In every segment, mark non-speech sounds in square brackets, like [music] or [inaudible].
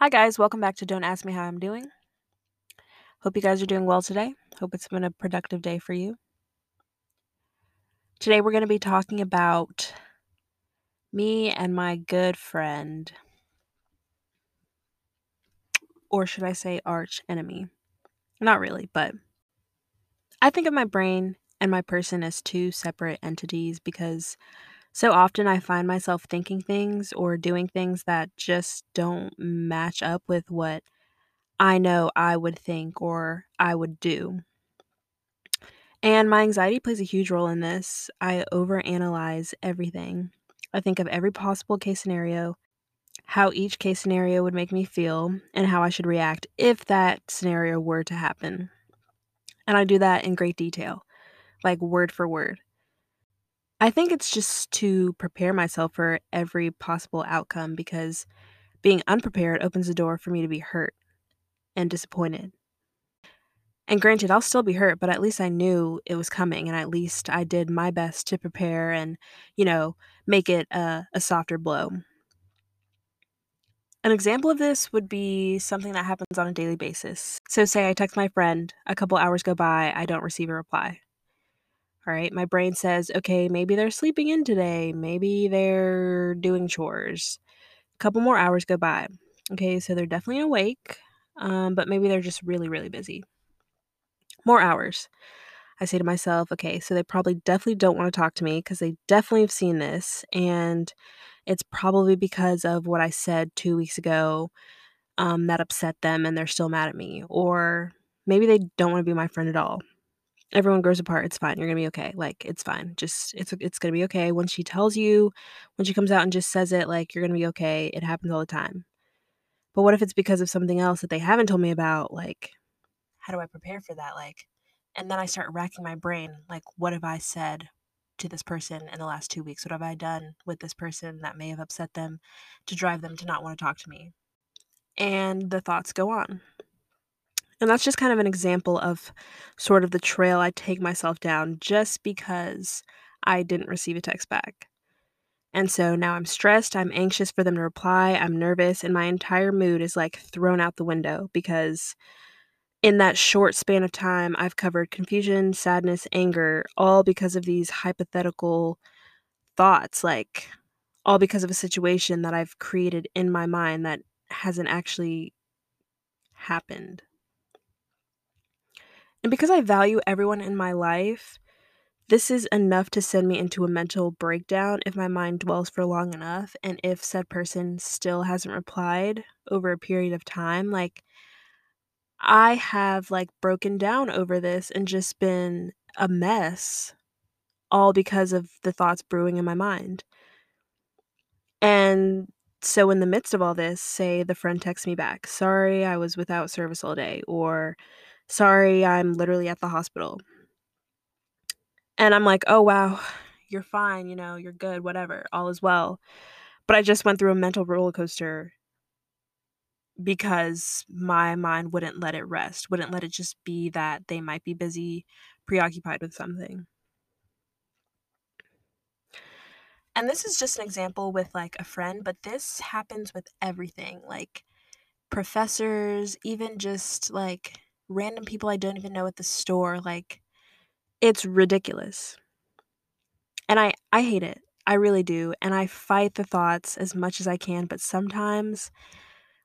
Hi, guys. Welcome back to Don't Ask Me How I'm Doing. Hope you guys are doing well today. Hope it's been a productive day for you. Today, we're going to be talking about me and my good friend, or should I say, arch enemy. Not really, but I think of my brain and my person as two separate entities because so often I find myself thinking things or doing things that just don't match up with what I know I would think or I would do. And my anxiety plays a huge role in this. I overanalyze everything. I think of every possible case scenario, how each case scenario would make me feel, and how I should react if that scenario were to happen. And I do that in great detail, like word for word. I think it's just to prepare myself for every possible outcome because being unprepared opens the door for me to be hurt and disappointed. And granted, I'll still be hurt, but at least I knew it was coming, and at least I did my best to prepare and, you know, make it a, a softer blow. An example of this would be something that happens on a daily basis. So, say I text my friend, a couple hours go by, I don't receive a reply. All right, my brain says, okay, maybe they're sleeping in today, maybe they're doing chores. A couple more hours go by. Okay, so they're definitely awake, um, but maybe they're just really, really busy more hours. I say to myself, okay, so they probably definitely don't want to talk to me because they definitely have seen this. And it's probably because of what I said two weeks ago um, that upset them and they're still mad at me. Or maybe they don't want to be my friend at all. Everyone grows apart. It's fine. You're gonna be okay. Like it's fine. Just it's it's gonna be okay. When she tells you, when she comes out and just says it, like you're gonna be okay. It happens all the time. But what if it's because of something else that they haven't told me about? Like, how do I prepare for that? Like, and then I start racking my brain like, what have I said to this person in the last two weeks? What have I done with this person that may have upset them to drive them to not want to talk to me? And the thoughts go on. And that's just kind of an example of sort of the trail I take myself down just because I didn't receive a text back. And so now I'm stressed, I'm anxious for them to reply, I'm nervous, and my entire mood is like thrown out the window because in that short span of time, I've covered confusion, sadness, anger, all because of these hypothetical thoughts, like all because of a situation that I've created in my mind that hasn't actually happened. And because I value everyone in my life, this is enough to send me into a mental breakdown if my mind dwells for long enough and if said person still hasn't replied over a period of time. Like, I have, like, broken down over this and just been a mess, all because of the thoughts brewing in my mind. And so in the midst of all this, say the friend texts me back, "Sorry, I was without service all day," or "Sorry, I'm literally at the hospital." And I'm like, "Oh, wow, you're fine, you know, you're good, whatever, all is well." But I just went through a mental roller coaster because my mind wouldn't let it rest, wouldn't let it just be that they might be busy, preoccupied with something. And this is just an example with like a friend, but this happens with everything like professors, even just like random people I don't even know at the store. Like, it's ridiculous. And I, I hate it. I really do. And I fight the thoughts as much as I can, but sometimes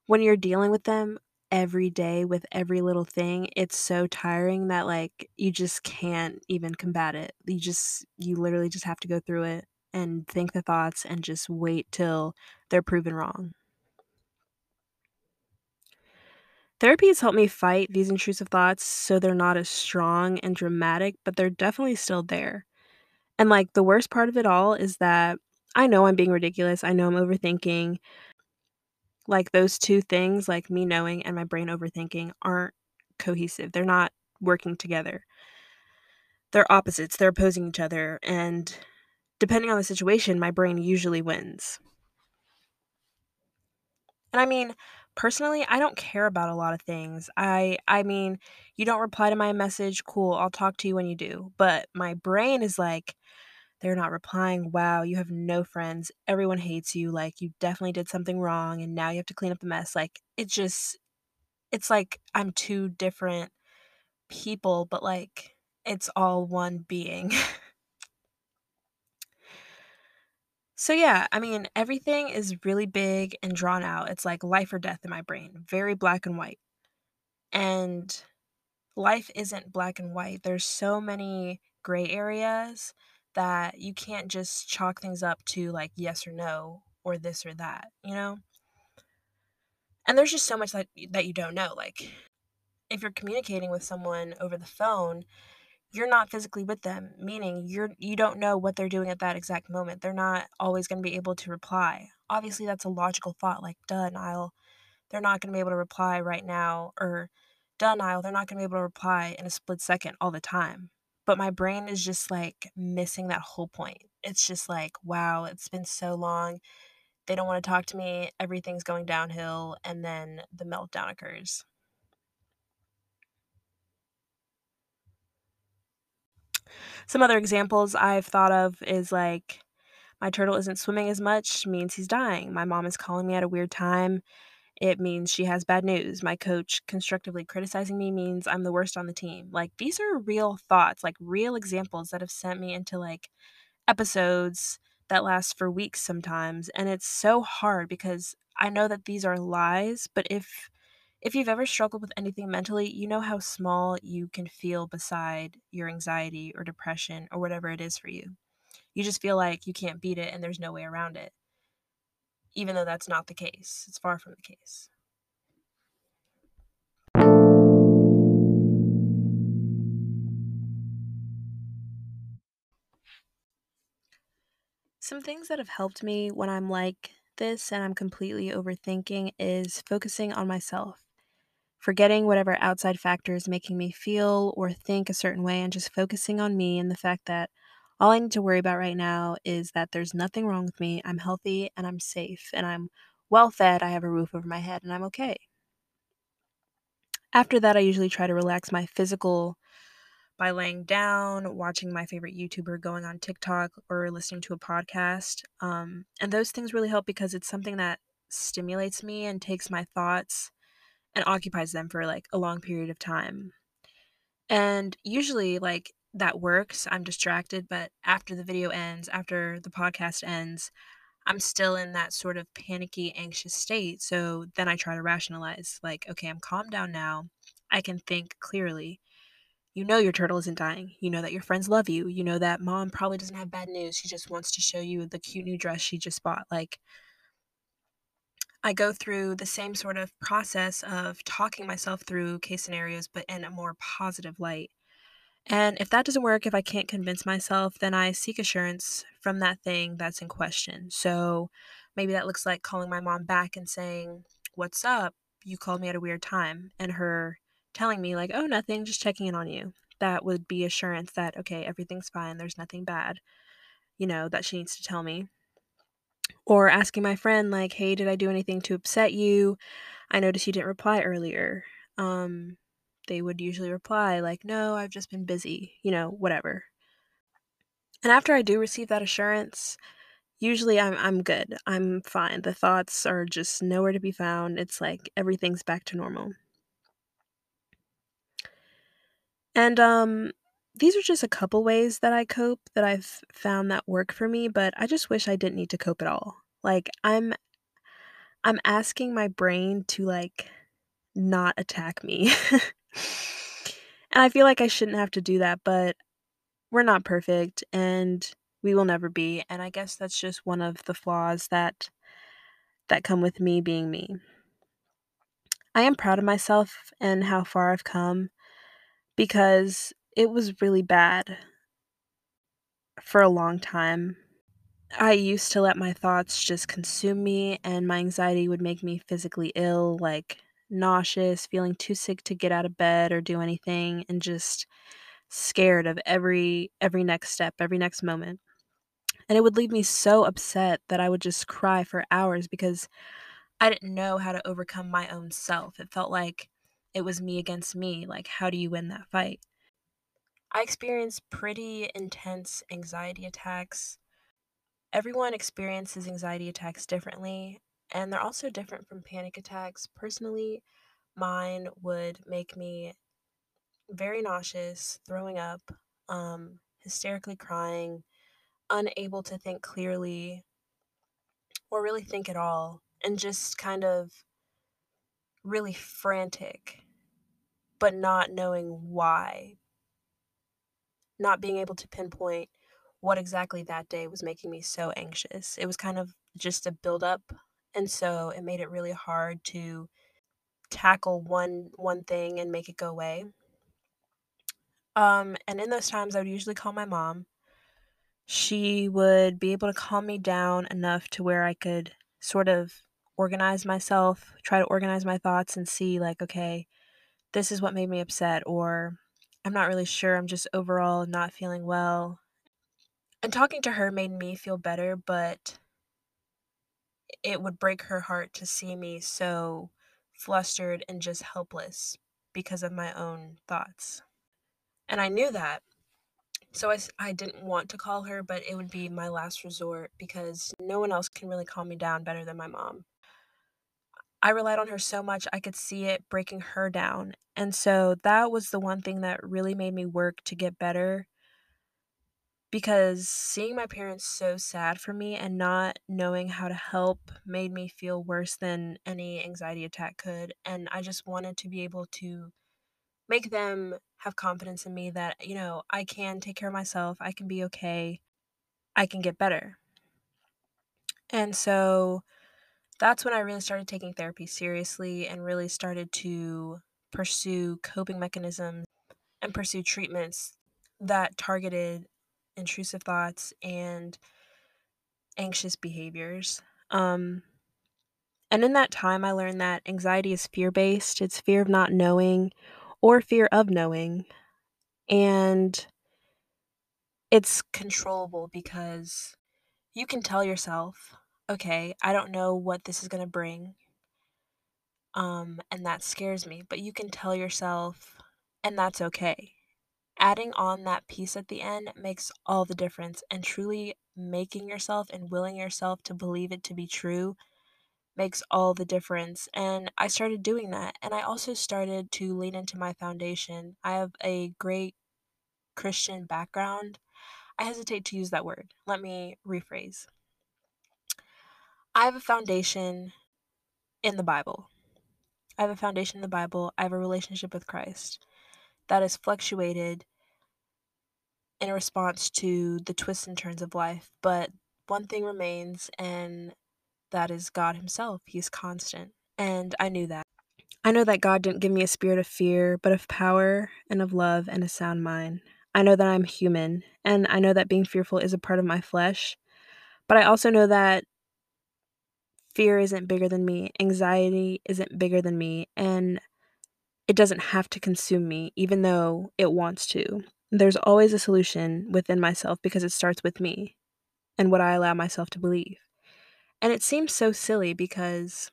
when you're dealing with them every day with every little thing, it's so tiring that like you just can't even combat it. You just you literally just have to go through it and think the thoughts and just wait till they're proven wrong. Therapy has helped me fight these intrusive thoughts so they're not as strong and dramatic, but they're definitely still there. And like the worst part of it all is that I know I'm being ridiculous. I know I'm overthinking. Like those two things, like me knowing and my brain overthinking, aren't cohesive. They're not working together. They're opposites, they're opposing each other. And depending on the situation, my brain usually wins. And I mean, personally, I don't care about a lot of things. I I mean, you don't reply to my message, cool, I'll talk to you when you do. But my brain is like, they're not replying. Wow, you have no friends. Everyone hates you. Like, you definitely did something wrong and now you have to clean up the mess. Like, it just, it's like I'm two different people, but like, it's all one being. [laughs] so, yeah, I mean, everything is really big and drawn out. It's like life or death in my brain, very black and white. And life isn't black and white. There's so many gray areas that you can't just chalk things up to like yes or no or this or that, you know? And there's just so much that that you don't know. Like if you're communicating with someone over the phone, you're not physically with them, meaning you're you don't know what they're doing at that exact moment. They're not always going to be able to reply. Obviously, that's a logical thought like, duh, Niall, they're not going to be able to reply right now or duh, Niall, they're not going to be able to reply in a split second all the time but my brain is just like missing that whole point. It's just like, wow, it's been so long. They don't want to talk to me. Everything's going downhill. And then the meltdown occurs. Some other examples I've thought of is like, my turtle isn't swimming as much, means he's dying. My mom is calling me at a weird time it means she has bad news. My coach constructively criticizing me means I'm the worst on the team. Like these are real thoughts, like real examples that have sent me into like episodes that last for weeks sometimes and it's so hard because I know that these are lies, but if if you've ever struggled with anything mentally, you know how small you can feel beside your anxiety or depression or whatever it is for you. You just feel like you can't beat it and there's no way around it even though that's not the case. It's far from the case. Some things that have helped me when I'm like this and I'm completely overthinking is focusing on myself. Forgetting whatever outside factor is making me feel or think a certain way and just focusing on me and the fact that all I need to worry about right now is that there's nothing wrong with me. I'm healthy and I'm safe and I'm well fed. I have a roof over my head and I'm okay. After that, I usually try to relax my physical by laying down, watching my favorite YouTuber going on TikTok, or listening to a podcast. Um, and those things really help because it's something that stimulates me and takes my thoughts and occupies them for like a long period of time. And usually, like, that works. I'm distracted, but after the video ends, after the podcast ends, I'm still in that sort of panicky, anxious state. So then I try to rationalize, like, okay, I'm calmed down now. I can think clearly. You know your turtle isn't dying. You know that your friends love you. You know that mom probably doesn't have bad news. She just wants to show you the cute new dress she just bought. Like, I go through the same sort of process of talking myself through case scenarios, but in a more positive light. And if that doesn't work, if I can't convince myself, then I seek assurance from that thing that's in question. So maybe that looks like calling my mom back and saying, What's up? You called me at a weird time. And her telling me, like, Oh, nothing, just checking in on you. That would be assurance that, okay, everything's fine. There's nothing bad, you know, that she needs to tell me. Or asking my friend, like, Hey, did I do anything to upset you? I noticed you didn't reply earlier. Um, they would usually reply, like, no, I've just been busy, you know, whatever. And after I do receive that assurance, usually I'm, I'm good. I'm fine. The thoughts are just nowhere to be found. It's like everything's back to normal. And um, these are just a couple ways that I cope that I've found that work for me, but I just wish I didn't need to cope at all. Like I'm I'm asking my brain to like not attack me. [laughs] and I feel like I shouldn't have to do that, but we're not perfect and we will never be. And I guess that's just one of the flaws that that come with me being me. I am proud of myself and how far I've come because it was really bad for a long time. I used to let my thoughts just consume me, and my anxiety would make me physically ill, like nauseous, feeling too sick to get out of bed or do anything and just scared of every every next step, every next moment. And it would leave me so upset that I would just cry for hours because I didn't know how to overcome my own self. It felt like it was me against me. Like, how do you win that fight? I experience pretty intense anxiety attacks. Everyone experiences anxiety attacks differently, and they're also different from panic attacks. Personally, mine would make me very nauseous, throwing up, um, hysterically crying, unable to think clearly or really think at all, and just kind of really frantic, but not knowing why. Not being able to pinpoint what exactly that day was making me so anxious. It was kind of just a buildup, and so it made it really hard to tackle one one thing and make it go away. Um, and in those times, I would usually call my mom. She would be able to calm me down enough to where I could sort of organize myself, try to organize my thoughts and see, like, okay, this is what made me upset, or I'm not really sure. I'm just overall not feeling well. And talking to her made me feel better, but it would break her heart to see me so flustered and just helpless because of my own thoughts. And I knew that. So I, I didn't want to call her, but it would be my last resort because no one else can really calm me down better than my mom. I relied on her so much, I could see it breaking her down. And so that was the one thing that really made me work to get better because seeing my parents so sad for me and not knowing how to help made me feel worse than any anxiety attack could. And I just wanted to be able to make them have confidence in me that, you know, I can take care of myself, I can be okay, I can get better. And so that's when I really started taking therapy seriously and really started to pursue coping mechanisms and pursue treatments that targeted intrusive thoughts and anxious behaviors. Um, and in that time, I learned that anxiety is fear based, it's fear of not knowing or fear of knowing. And it's controllable because you can tell yourself, okay, I don't know what this is going to bring. Um, and that scares me. But you can tell yourself, and that's okay. Adding on that piece at the end makes all the difference, and truly making yourself and willing yourself to believe it to be true makes all the difference. And I started doing that. And I also started to lean into my foundation. I have a great Christian background. I hesitate to use that word. Let me rephrase. I have a foundation in the Bible. I have a foundation in the Bible. I have a relationship with Christ that has fluctuated in response to the twists and turns of life. But one thing remains, and that is God Himself. He's constant. And I knew that. I know that God didn't give me a spirit of fear, but of power and of love and a sound mind. I know that I'm human, and I know that being fearful is a part of my flesh. But I also know that fear isn't bigger than me, anxiety isn't bigger than me, and it doesn't have to consume me, even though it wants to. There's always a solution within myself because it starts with me and what I allow myself to believe. And it seems so silly because,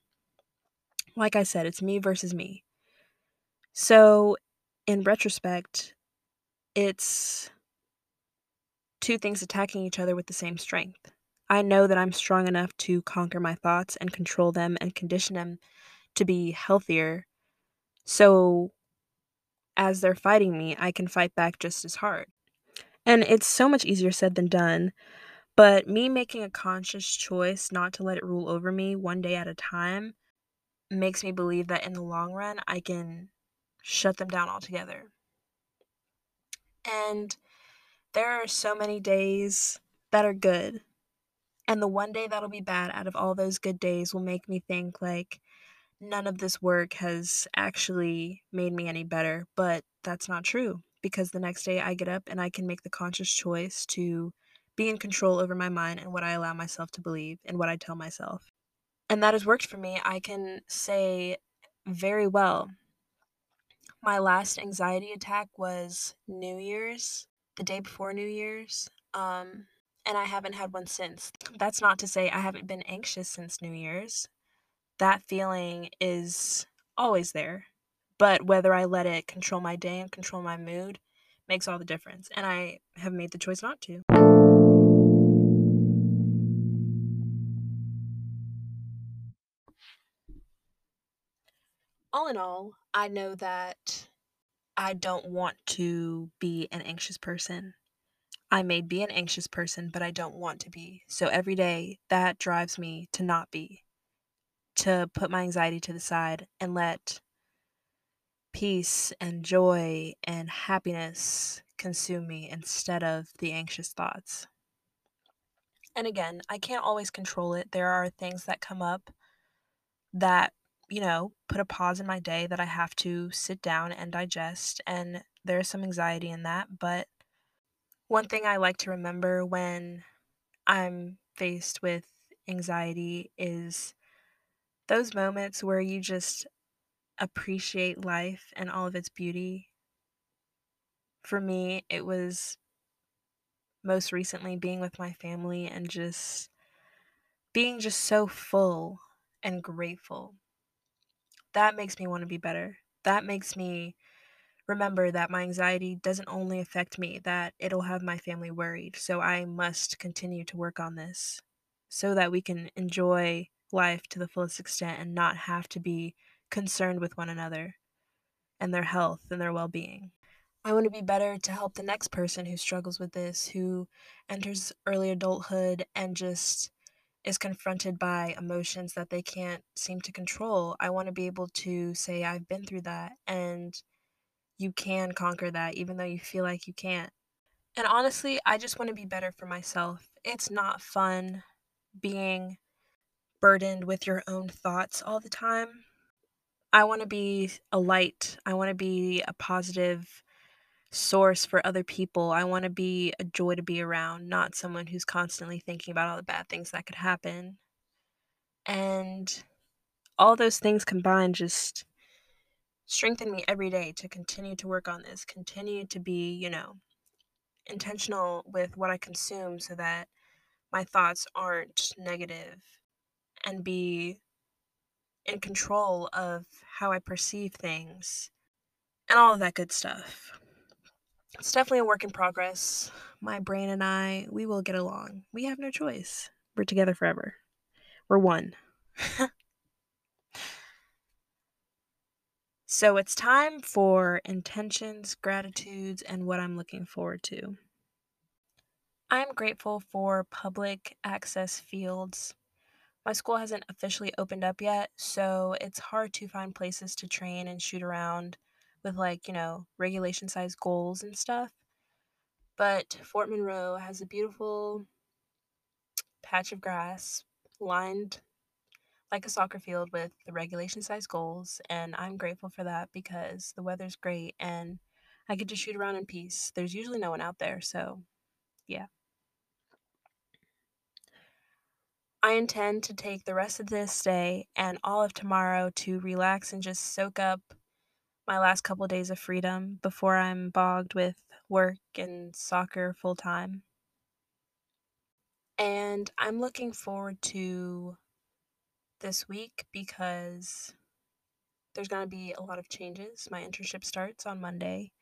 like I said, it's me versus me. So, in retrospect, it's two things attacking each other with the same strength. I know that I'm strong enough to conquer my thoughts and control them and condition them to be healthier. So, as they're fighting me, I can fight back just as hard. And it's so much easier said than done. But me making a conscious choice not to let it rule over me one day at a time makes me believe that in the long run, I can shut them down altogether. And there are so many days that are good. And the one day that'll be bad out of all those good days will make me think, like, none of this work has actually made me any better. But that's not true because the next day I get up and I can make the conscious choice to be in control over my mind and what I allow myself to believe and what I tell myself. And that has worked for me. I can say very well. My last anxiety attack was New Year's, the day before New Year's. Um, and I haven't had one since. That's not to say I haven't been anxious since New Year's. That feeling is always there. But whether I let it control my day and control my mood makes all the difference. And I have made the choice not to. All in all, I know that I don't want to be an anxious person. I may be an anxious person, but I don't want to be. So every day that drives me to not be, to put my anxiety to the side and let peace and joy and happiness consume me instead of the anxious thoughts. And again, I can't always control it. There are things that come up that, you know, put a pause in my day that I have to sit down and digest. And there's some anxiety in that. But one thing I like to remember when I'm faced with anxiety is those moments where you just appreciate life and all of its beauty. For me, it was most recently being with my family and just being just so full and grateful. That makes me want to be better. That makes me remember that my anxiety doesn't only affect me, that it'll have my family worried. So I must continue to work on this so that we can enjoy life to the fullest extent and not have to be concerned with one another and their health and their well being. I want to be better to help the next person who struggles with this, who enters early adulthood and just is confronted by emotions that they can't seem to control. I want to be able to say, I've been through that and you can conquer that even though you feel like you can't. And honestly, I just want to be better for myself. It's not fun being burdened with your own thoughts all the time. I want to be a light. I want to be a positive source for other people. I want to be a joy to be around, not someone who's constantly thinking about all the bad things that could happen. And all those things combined just strengthen me every day to continue to work on this, continue to be, you know, intentional with what I consume so that my thoughts aren't negative and be in control of how I perceive things and all of that good stuff. It's definitely a work in progress. My brain and I, we will get along. We have no choice. We're together forever. We're one. [laughs] so it's time for intentions, gratitudes, and what I'm looking forward to. I'm grateful for public access fields. My school hasn't officially opened up yet, so it's hard to find places to train and shoot around with like, you know, regulation size goals and stuff. But Fort Monroe has a beautiful patch of grass lined like a soccer field with the regulation size goals and I'm grateful for that because the weather's great and I get to shoot around in peace. There's usually no one out there, so yeah. I intend to take the rest of this day and all of tomorrow to relax and just soak up my last couple of days of freedom before I'm bogged with work and soccer full time. And I'm looking forward to this week because there's going to be a lot of changes. My internship starts on Monday.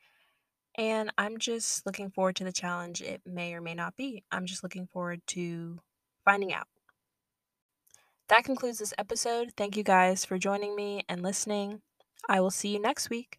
And I'm just looking forward to the challenge it may or may not be. I'm just looking forward to finding out. That concludes this episode. Thank you guys for joining me and listening. I will see you next week.